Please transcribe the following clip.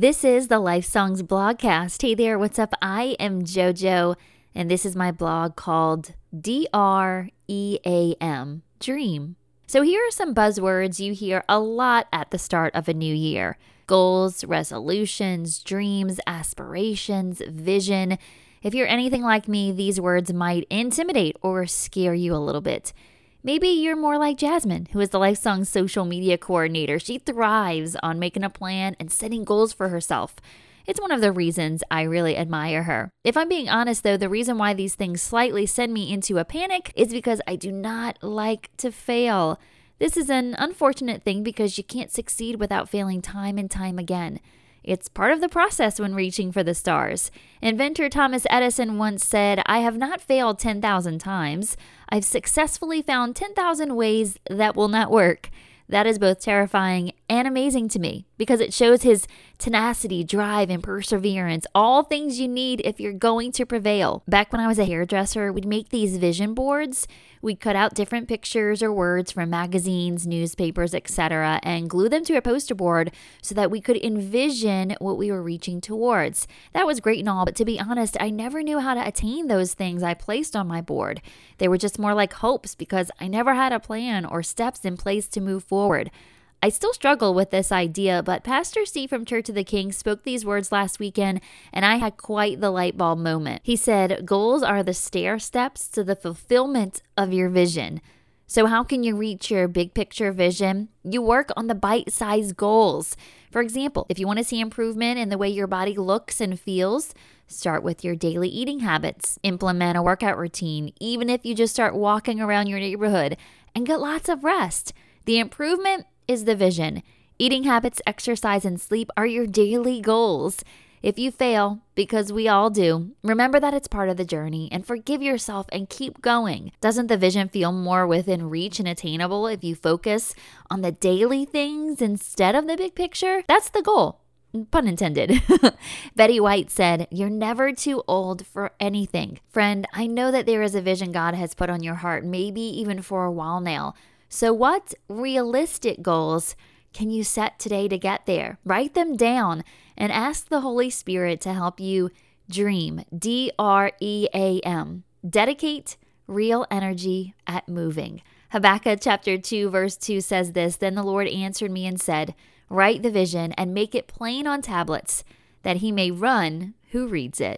This is the Life Songs blogcast. Hey there, what's up? I am JoJo, and this is my blog called D R E A M Dream. So, here are some buzzwords you hear a lot at the start of a new year goals, resolutions, dreams, aspirations, vision. If you're anything like me, these words might intimidate or scare you a little bit. Maybe you're more like Jasmine, who is the Lifesong social media coordinator. She thrives on making a plan and setting goals for herself. It's one of the reasons I really admire her. If I'm being honest, though, the reason why these things slightly send me into a panic is because I do not like to fail. This is an unfortunate thing because you can't succeed without failing time and time again. It's part of the process when reaching for the stars. Inventor Thomas Edison once said, I have not failed 10,000 times. I've successfully found 10,000 ways that will not work. That is both terrifying and amazing to me because it shows his tenacity, drive, and perseverance, all things you need if you're going to prevail. Back when I was a hairdresser, we'd make these vision boards. We'd cut out different pictures or words from magazines, newspapers, etc., and glue them to a poster board so that we could envision what we were reaching towards. That was great and all, but to be honest, I never knew how to attain those things I placed on my board. They were just more like hopes because I never had a plan or steps in place to move forward. I still struggle with this idea, but Pastor Steve from Church of the King spoke these words last weekend, and I had quite the light bulb moment. He said, Goals are the stair steps to the fulfillment of your vision. So, how can you reach your big picture vision? You work on the bite sized goals. For example, if you want to see improvement in the way your body looks and feels, start with your daily eating habits, implement a workout routine, even if you just start walking around your neighborhood, and get lots of rest. The improvement is the vision. Eating habits, exercise, and sleep are your daily goals. If you fail, because we all do, remember that it's part of the journey and forgive yourself and keep going. Doesn't the vision feel more within reach and attainable if you focus on the daily things instead of the big picture? That's the goal. Pun intended. Betty White said, You're never too old for anything. Friend, I know that there is a vision God has put on your heart, maybe even for a while now. So, what realistic goals can you set today to get there? Write them down and ask the Holy Spirit to help you dream. D R E A M. Dedicate real energy at moving. Habakkuk chapter 2, verse 2 says this Then the Lord answered me and said, Write the vision and make it plain on tablets, that he may run who reads it.